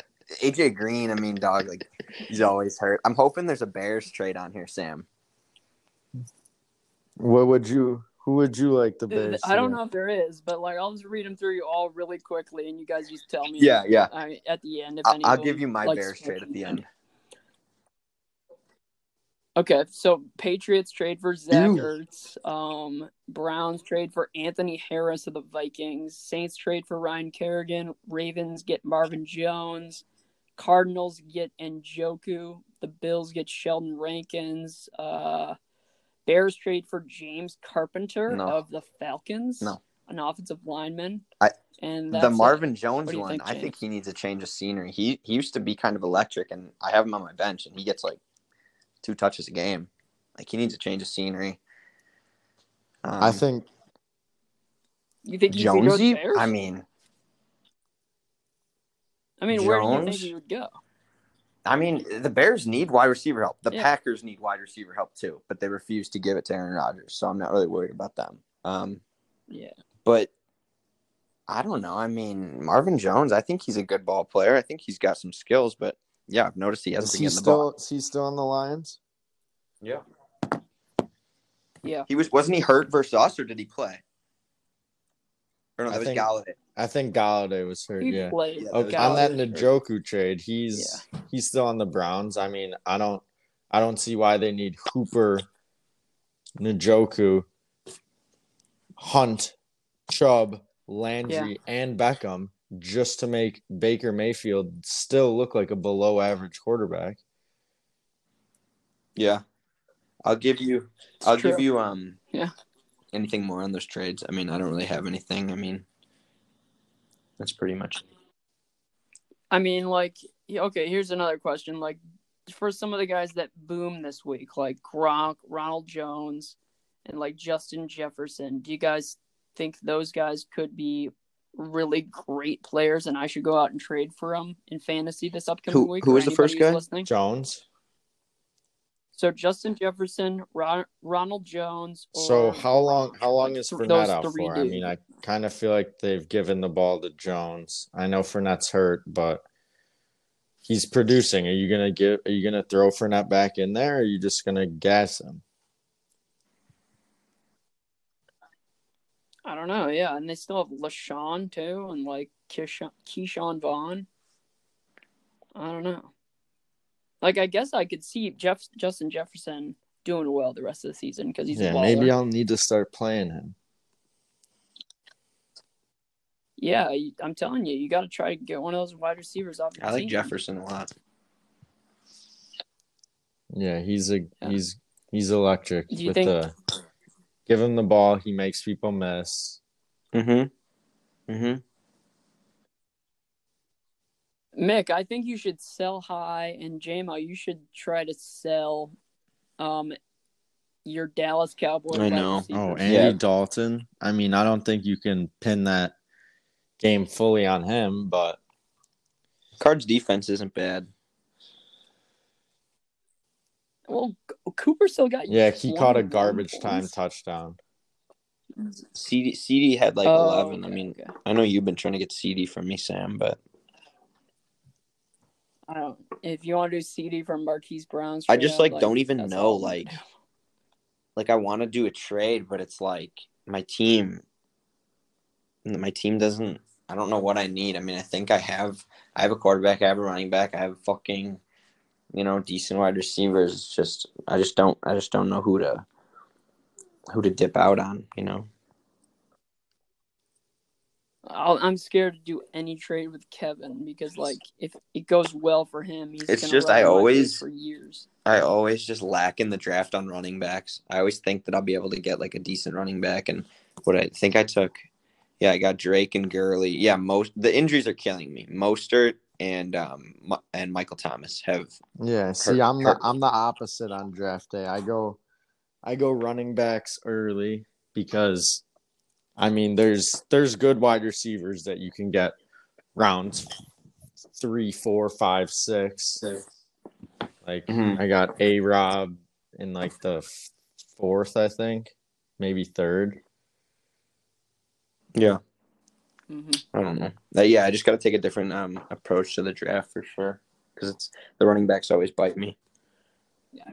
AJ Green. I mean, dog. Like he's always hurt. I'm hoping there's a Bears trade on here, Sam.
What would you? Who would you like the Bears?
I don't know if there is, but like I'll just read them through you all really quickly, and you guys just tell me.
Yeah, yeah.
I, at the end, if
I'll,
any
I'll give you my Bears trade at the end.
Okay, so Patriots trade for Zach
Ew.
Ertz. Um, Browns trade for Anthony Harris of the Vikings. Saints trade for Ryan Kerrigan. Ravens get Marvin Jones. Cardinals get Njoku. The Bills get Sheldon Rankins. Uh, Bears trade for James Carpenter
No.
of the Falcons.
No.
an offensive lineman.
I-
and
the
that's it.
Marvin Jones
What do you
one,
think,
I think he needs a change of scenery. He he used to be kind of electric, and I have him on my bench, and he gets like two touches a game. Like he needs a change of scenery. Um,
I think
You think he should go to the
Jonesy. I mean,
I mean, where do you think
Jones?
he would go?
I mean, the Bears need wide receiver help. The
Yeah.
Packers need wide receiver help too, but they refuse to give it to Aaron Rodgers, so I'm not really worried about them. Um,
Yeah.
but I don't know. I mean, Marvin Jones, I think he's a good ball player. I think he's got some skills, but yeah, I've noticed he hasn't been
he
getting the ball.
is he still on the Lions?
Yeah.
Yeah.
He was wasn't he hurt versus us or did he play? Or no,
I
was
think-
Golladay.
I think Golladay was hurt.
He
Yeah.
played.
Yeah,
Okay,
that
on
was
that
Golladay was
Njoku trade, he's he's still on the Browns. I mean, I don't I don't see why they need Hooper, Njoku, Hunt, Chubb, Landry, and Beckham just to make Baker Mayfield still look like a below average quarterback.
Yeah. I'll give you I'll give you um
Yeah.
Anything more on those trades. I mean, I don't really have anything. I mean that's pretty much
I mean, like, okay, here's another question. Like, for some of the guys that boom this week, like Gronk, Ronald Jones, and like Justin Jefferson, do you guys think those guys could be really great players and I should go out and trade for them in fantasy this upcoming
Who-
week?
who was the first guy?
Listening?
Jones.
So, Justin Jefferson, Ron- Ronald Jones.
So how long how long is Fournette out for? I mean, I kind of feel like they've given the ball to Jones. I know Fournette's hurt, but he's producing. Are you gonna give? Are you gonna throw Fournette back in there? Or are you just gonna gas him?
I don't know, yeah, and they still have LaShawn too, and like Ke'Shawn, Ke'Shawn Vaughn. I don't know. Like, I guess I could see Jeff Justin Jefferson doing well the rest of the season because he's
yeah,
a baller.
maybe I'll need to start playing him.
Yeah, I'm telling you, you got to try to get one of those wide receivers off your
I like
team.
Jefferson a lot.
Yeah, he's a
Yeah.
he's he's electric
Do you
with
think-
the Give him the ball. He makes people miss.
Mm-hmm. Mm-hmm.
Mick, I think you should sell high, and JMO, you should try to sell um your Dallas Cowboys.
I know.
Oh, Andy
Yeah.
Dalton. I mean, I don't think you can pin that game fully on him, but
Cards defense isn't bad.
well, Cooper still got
yeah, he caught a
21
garbage time touchdown.
CD CD had like
Oh,
eleven. I
okay,
mean,
okay.
I know you've been trying to get CD from me, Sam, but
I don't. If you want to do CD from Marquise Brown's,
I just
trade,
like don't even know like like I want to do a trade, but it's like my team my team doesn't I don't know what I need. I mean, I think I have I have a quarterback, I have a running back, I have fucking you know, decent wide receivers. It's just I just don't I just don't know who to who to dip out on, you know.
I'll, I'm scared to do any trade with Kevin because, like, if it goes well for him, he's.
It's just, I always-
for years.
I always just lack in the draft on running backs. I always think that I'll be able to get like a decent running back, and what I think I took, yeah, I got Drake and Gurley. Yeah, most the injuries are killing me. Mostert and um and Michael Thomas have
Yeah, see,
Hurt-
I'm the. I'm the opposite on draft day. I go, I go running backs early because, I mean, there's there's good wide receivers that you can get rounds three, four, five, six. Like
Mhm.
I got a Rob in like the fourth, I think, maybe third.
yeah.
hmm
I don't know. Uh, yeah, I just got to take a different um approach to the draft for sure because it's the running backs always bite me.
Yeah,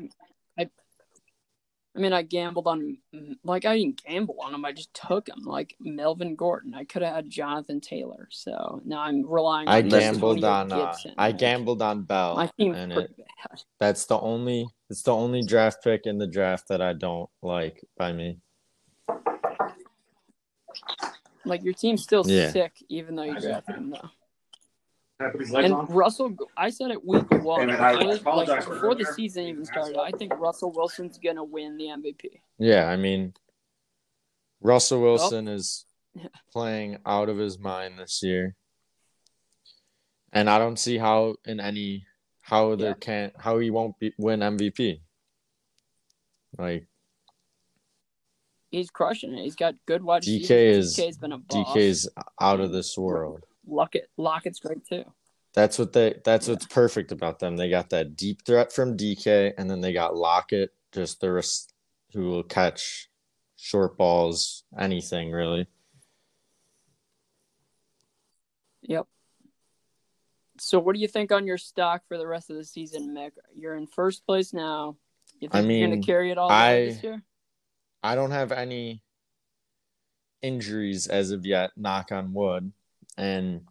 I, mean, I gambled on like I didn't gamble on him. I just took him like Melvin Gordon. I could have had Jonathan Taylor. So now I'm relying.
I
on
gambled on uh, I gambled on Bell,
My team's
and
pretty
it
bad.
that's the only it's the only draft pick in the draft that I don't like by me.
Like your team's still
Yeah.
sick, even though you drafted him though.
Can I put these legs
And? Russell, I said it week one,
Hey, man, I
before, the- like,
for
before the season even started. I think Russell Wilson's gonna win the MVP.
Yeah, I mean, Russell Wilson is playing out of his mind this year, and I don't see how in any how there
Yeah.
can't how he won't be, win MVP. Like
He's crushing it. He's got good wide
DK
receivers.
is-
DK's been a boss.
DK's out of this world.
Lockett, Lockett's great too.
That's what they. That's
Yeah.
what's perfect about them. They got that deep threat from DK, and then they got Lockett, just the rest, who will catch short balls, anything really.
Yep. So, what do you think on your stock for the rest of the season, Mick? You're in first place now. You think
I
you're going to carry it all the way
I-
this year?
I don't have any injuries as of yet, knock on wood. And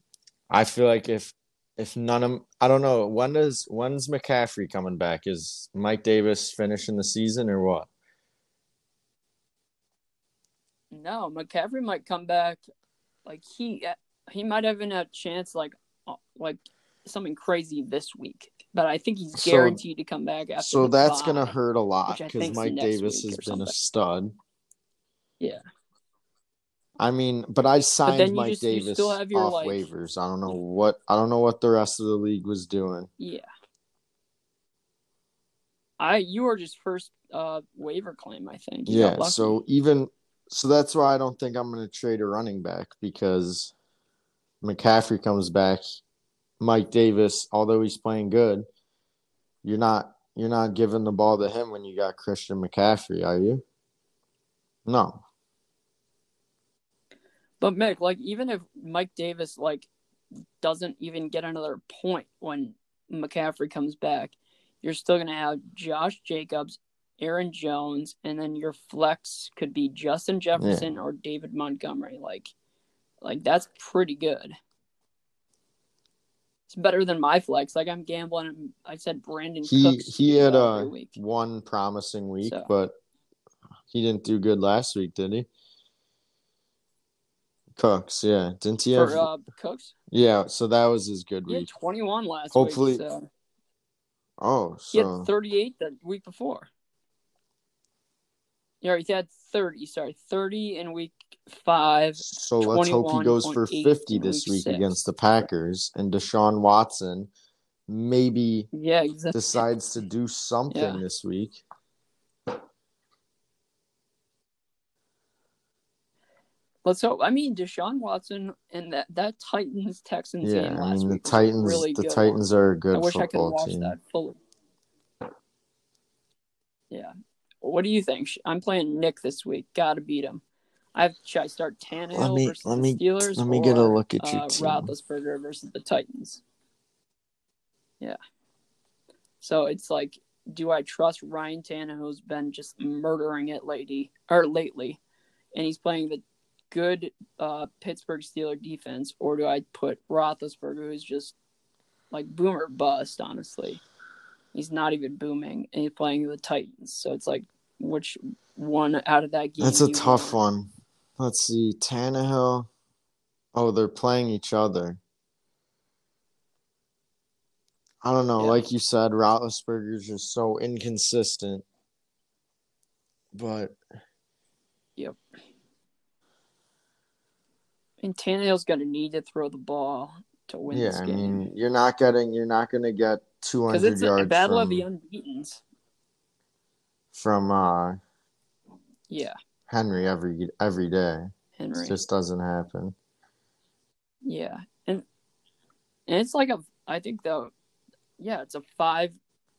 I feel like if if none of I don't know, when does when's McCaffrey coming back? Is Mike Davis finishing the season or what?
No, McCaffrey might come back. Like he he might have a chance, like uh, like something crazy this week. But I think he's
So-
guaranteed to come back after.
So
the
that's
bye.
gonna hurt a lot because Mike Davis
week
has
or
been a stud.
Yeah.
I mean, but I signed
you
Mike
just- you
Davis
still have your,
off
like-
waivers. I don't know what I don't know what the rest of the league was doing.
Yeah. I you were just first uh waiver claim, I think. You
Yeah, so even so that's why I don't think I'm going to trade a running back because McCaffrey comes back, Mike Davis, although he's playing good, you're not you're not giving the ball to him when you got Christian McCaffrey, are you? No.
But Mick, like even if Mike Davis like doesn't even get another point when McCaffrey comes back, you're still gonna have Josh Jacobs, Aaron Jones, and then your flex could be Justin Jefferson or David Montgomery. Like like that's pretty good. It's better than my flex. Like I'm gambling. I said Brandon
He
Cooks
he had
uh,
a
week.
one promising week,
So-
but he didn't do good last week, did he? Cooks, yeah. Didn't he have
for uh, Cooks.
Yeah, so that was his good
He had
week.
21 last
Hopefully-
week. So
Oh,
he had 38 the week before. Yeah, he had 30. Sorry, 30 in week five.
So let's hope he goes for 50 this
week
week
six.
against the Packers. And Deshaun Watson maybe
Yeah, exactly.
decides to do something
Yeah.
this week.
Let's hope. I mean, Deshaun Watson and that that Titans Texans
Yeah,
game
I
last
mean the
week a
Titans.
really
the Titans
one.
are a good
I wish I could
football
watch
team.
that fully. Yeah. What do you think? I'm playing Nick this week. Got to beat him. I have, should I start Tannehill
Let me-
versus
let
the Steelers?
let me get a look at your
uh,
team.
Roethlisberger versus the Titans. Yeah. So it's like, do I trust Ryan Tannehill, who's been just murdering it lately or lately, and he's playing the good uh, Pittsburgh Steeler defense, or do I put Roethlisberger, who's just like boomer bust? Honestly, he's not even booming, and he's playing the Titans. So it's like, which one out of that game?
That's a tough
want?
one. Let's see. Tannehill. Oh, they're playing each other. I don't know.
Yeah.
Like you said, Roethlisberger's just so inconsistent. But
And Tannehill's going to need to throw the ball to win
yeah,
this
I
game.
mean, you're not getting, you're not going to get 200 yards.
because it's a battle
from,
of the unbeaten's.
from uh,
Yeah,
Henry every every day.
Henry.
It just doesn't happen.
Yeah, and and it's like a. I think though, yeah, it's a five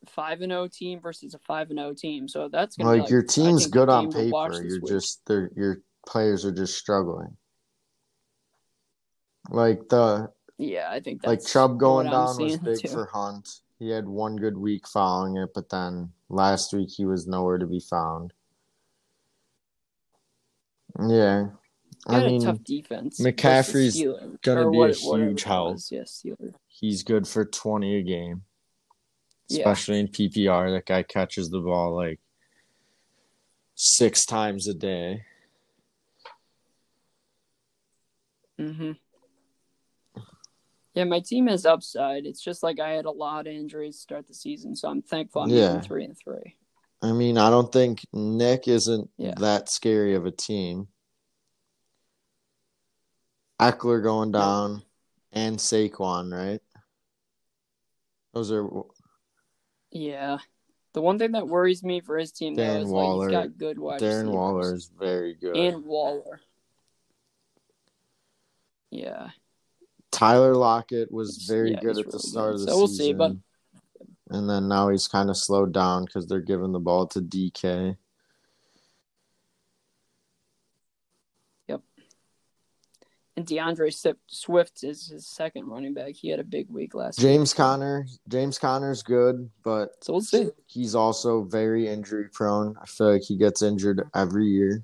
five and O team versus a five and O team. So that's gonna be
Like, your team's good on
game to watch
paper. You're just your players are just struggling. Like the
yeah. I think that's
like Chubb going down was big
too.
for Hunt. He had one good week following it, but then last week he was nowhere to be found. Yeah. I mean,
a tough defense.
McCaffrey's gonna be a
what- whatever
huge help.
Yeah, Steelers.
he's good for 20 a game,
Yeah.
especially in PPR. That guy catches the ball like six times a day.
Mm-hmm. Yeah, my team has upside. It's just like I had a lot of injuries to start the season, so I'm thankful I'm
Yeah.
three and three.
I mean, I don't think Nick isn't
Yeah.
that scary of a team. Ekeler going down and Saquon, right? Those are
Yeah. The one thing that worries me for his team though
Darren
is
Waller-
like he's got good wide
Darren
receivers.
Waller is very good.
and Waller. Yeah.
Tyler Lockett was very
yeah,
good at the start
good.
of the
So we'll
season.
see, but-
and then now he's kind of slowed down because they're giving the ball to DK. Yep.
And DeAndre Swift- is his second running back. He had a big week last week.
James Conner, James Conner's good, but
So we'll see.
he's also very injury prone. I feel like he gets injured every year.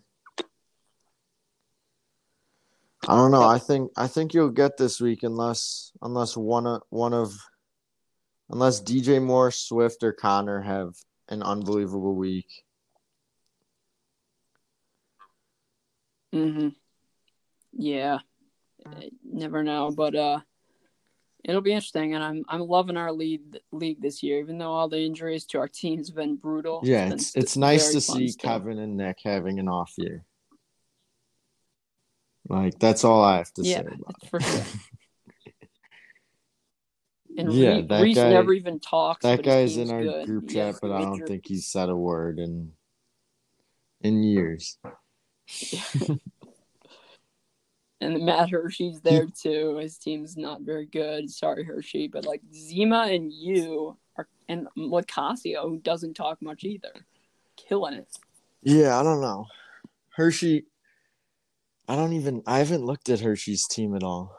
I don't know. I think I think you'll get this week unless unless one of one of unless DJ Moore, Swift, or Conner have an unbelievable week.
Mm-hmm. Yeah. Uh, Never know, but uh, it'll be interesting, and I'm I'm loving our lead league this year, even though all the injuries to our team's been brutal.
Yeah,
been
it's it's nice to see
still.
Kevin and Nick having an off year. Like that's all I have to
Yeah,
say about
for sure. And
Yeah, that guy-
never even talks.
That guy's in our
good.
group chat,
has
but I don't think he's said a word in in years.
And Matt Hershey's there too. His team's not very good. Sorry, Hershey, but like Zima and you are, and Lacasio, who doesn't talk much either, killing it.
Yeah, I don't know. Hershey I don't even I haven't looked at Hershey's team at all.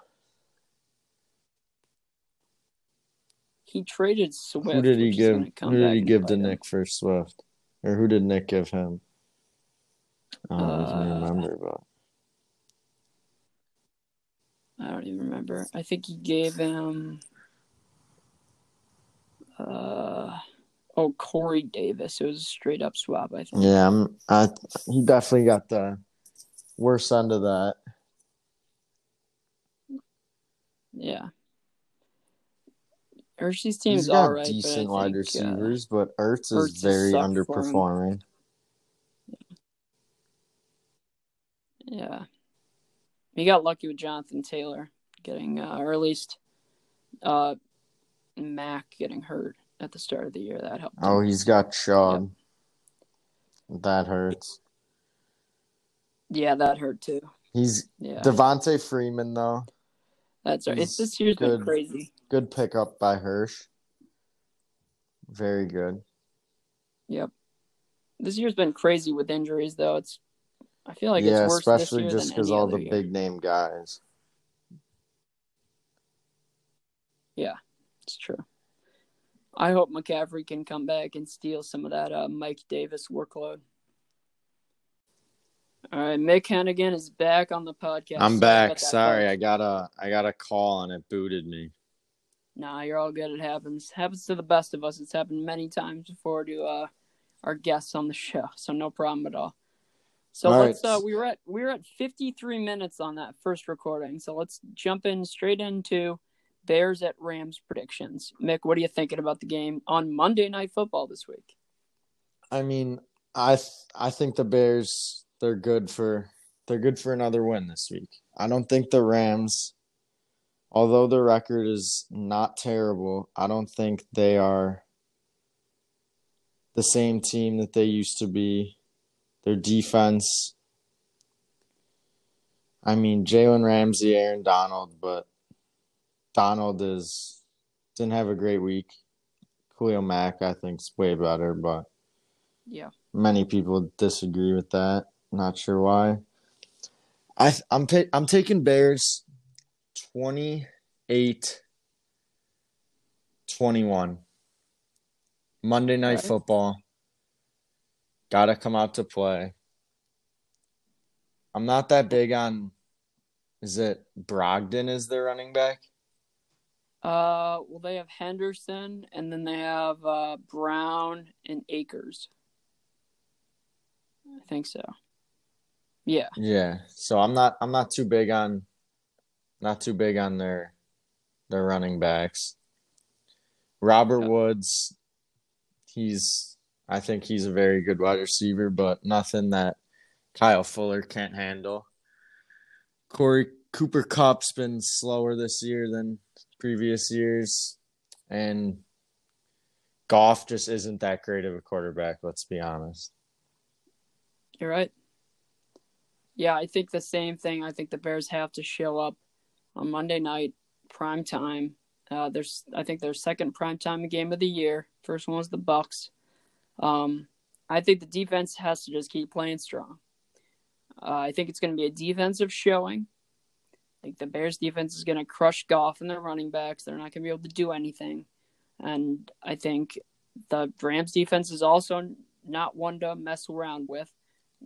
He traded Swift.
who did he give who did he give to. Nick for Swift? Or who did Nick give him? I don't even
Uh,
remember, but
I don't even remember. I think he gave him. Uh, oh, Corey Davis. It was a straight up swap. I think.
yeah, I'm, I he definitely got the worst end of that.
Yeah. Hershey's team's
He's got
all right.
decent wide
think, uh,
receivers, but Ertz is
Ertz has
very
sucked for him.
underperforming.
Yeah. He got lucky with Jonathan Taylor getting, uh, or at least uh, Mack getting hurt at the start of the year. That helped.
Oh,
him.
he's got Chubb. That hurts.
Yeah, that hurt too.
He's
Yeah,
Devonta Freeman though.
that's right. It's this year's been crazy.
Good pickup by Hirsch. Very good.
Yep. This year's been crazy with injuries, though. It's I feel like
yeah,
it's worse this
especially
year
just because all the
year.
big name guys.
Yeah, it's true. I hope McCaffrey can come back and steal some of that uh, Mike Davis workload. All right, Mick Hennigan is back on the podcast.
I'm
Sorry
back.
about
Sorry. I got a I got a call and it booted me.
Nah, you're all good. It happens. Happens to the best of us. It's happened many times before to uh, our guests on the show, so no problem at all. So
All
let's.
right.
Uh, we were at we were at 53 minutes on that first recording. So let's jump in straight into Bears at Rams predictions. Mick, what are you thinking about the game on Monday Night Football this week?
I mean, I th- I think the Bears they're good for they're good for another win this week. I don't think the Rams, although their record is not terrible, I don't think they are the same team that they used to be. Their defense. I mean, Jalen Ramsey, Aaron Donald, but Donald is didn't have a great week. Khalil Mack, I think, is way better, but
Yeah,
many people disagree with that. Not sure why. I I'm ta- I'm taking Bears 28 21. Monday night
Okay.
football. Got to come out to play. I'm not that big on is it Brogdon is their running back?
Uh, well, they have Henderson, and then they have uh, Brown and Akers. I think so. Yeah,
Yeah. So I'm not I'm not too big on not too big on their their running backs. Robert. Woods, he's I think he's a very good wide receiver, but nothing that Kyle Fuller can't handle. Corey Cooper Kupp's been slower this year than previous years. And Goff just isn't that great of a quarterback, let's be honest.
you're right. Yeah, I think the same thing. I think the Bears have to show up on Monday night, prime time. Uh, there's, I think their second prime time game of the year. First one was the Bucs. Um, I think the defense has to just keep playing strong. Uh, I think it's going to be a defensive showing. I think the Bears defense is going to crush Goff and their running backs. They're not going to be able to do anything. And I think the Rams defense is also not one to mess around with.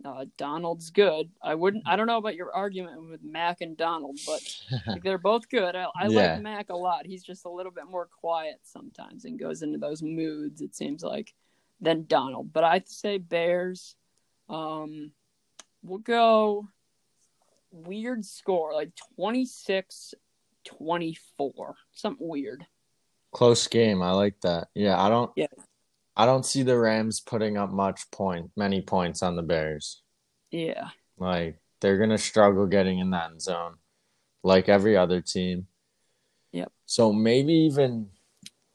Uh, Donald's good. I wouldn't. I don't know about your argument with Mack and Donald, but like, they're both good. I, I
Yeah.
like Mack a lot. He's just a little bit more quiet sometimes and goes into those moods. It seems like than Donald. But I'd say Bears. Um, we'll go weird score like 26 24 something weird
Close game. I like that. Yeah, I don't
Yeah.
I don't see the Rams putting up much point many points on the Bears.
yeah
Like they're gonna struggle getting in that zone. Like every other team.
Yep.
So maybe even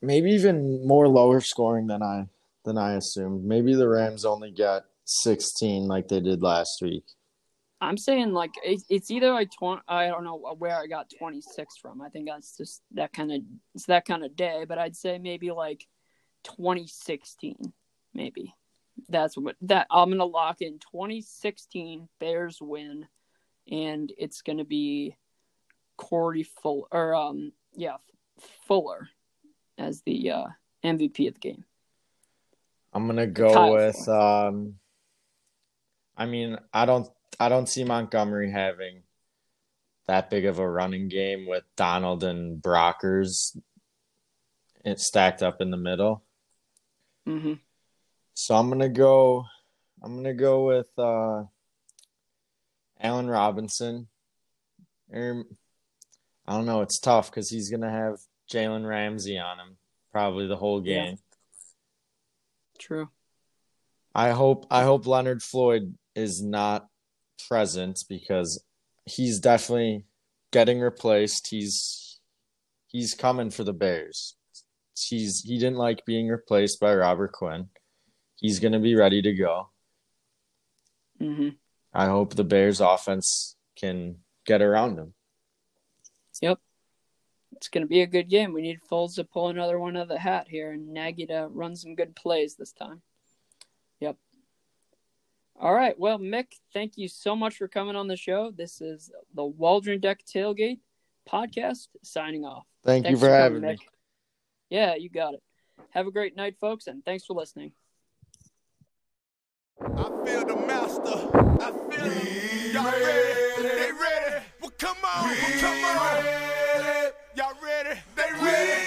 maybe even more lower scoring than I than I assumed. Maybe the Rams only get sixteen like they did last week.
i'm saying like it's either like 20 i don't know where i got 26 from i think that's just that kind of it's that kind of day but i'd say maybe like 2016 maybe. That's what that i'm gonna lock in 2016 bears win and it's gonna be corey fuller or um yeah fuller as the uh mvp of the game.
I'm gonna go
Kyle
with um I mean, I don't I don't see Montgomery having that big of a running game with Donald and Brockers it stacked up in the middle.
Hmm
So I'm gonna go I'm gonna go with uh Allen Robinson. Or, I don't know, it's tough because he's gonna have Jalen Ramsey on him probably the whole
Yeah.
game.
true
I hope I hope Leonard Floyd is not present because he's definitely getting replaced. He's he's coming for the Bears. He's he didn't like being replaced by Robert Quinn. He's going to be ready to go.
hmm
I hope the Bears offense can get around him.
Yep. It's going to be a good game. We need Foles to pull another one out of the hat here and Nagy to run some good plays this time. Yep. All right. Well, Mick, thank you so much for coming on the show. This is the Waldron Deck Tailgate podcast signing off.
Thank
Thanks
you for,
coming,
having me.
Mick. Yeah, you got it. Have a great night, folks, and thanks for listening.
I feel the master. I feel. Y'all ready? ready? They ready? Well, come on. Well, come on. Ready. Y'all ready? They ready?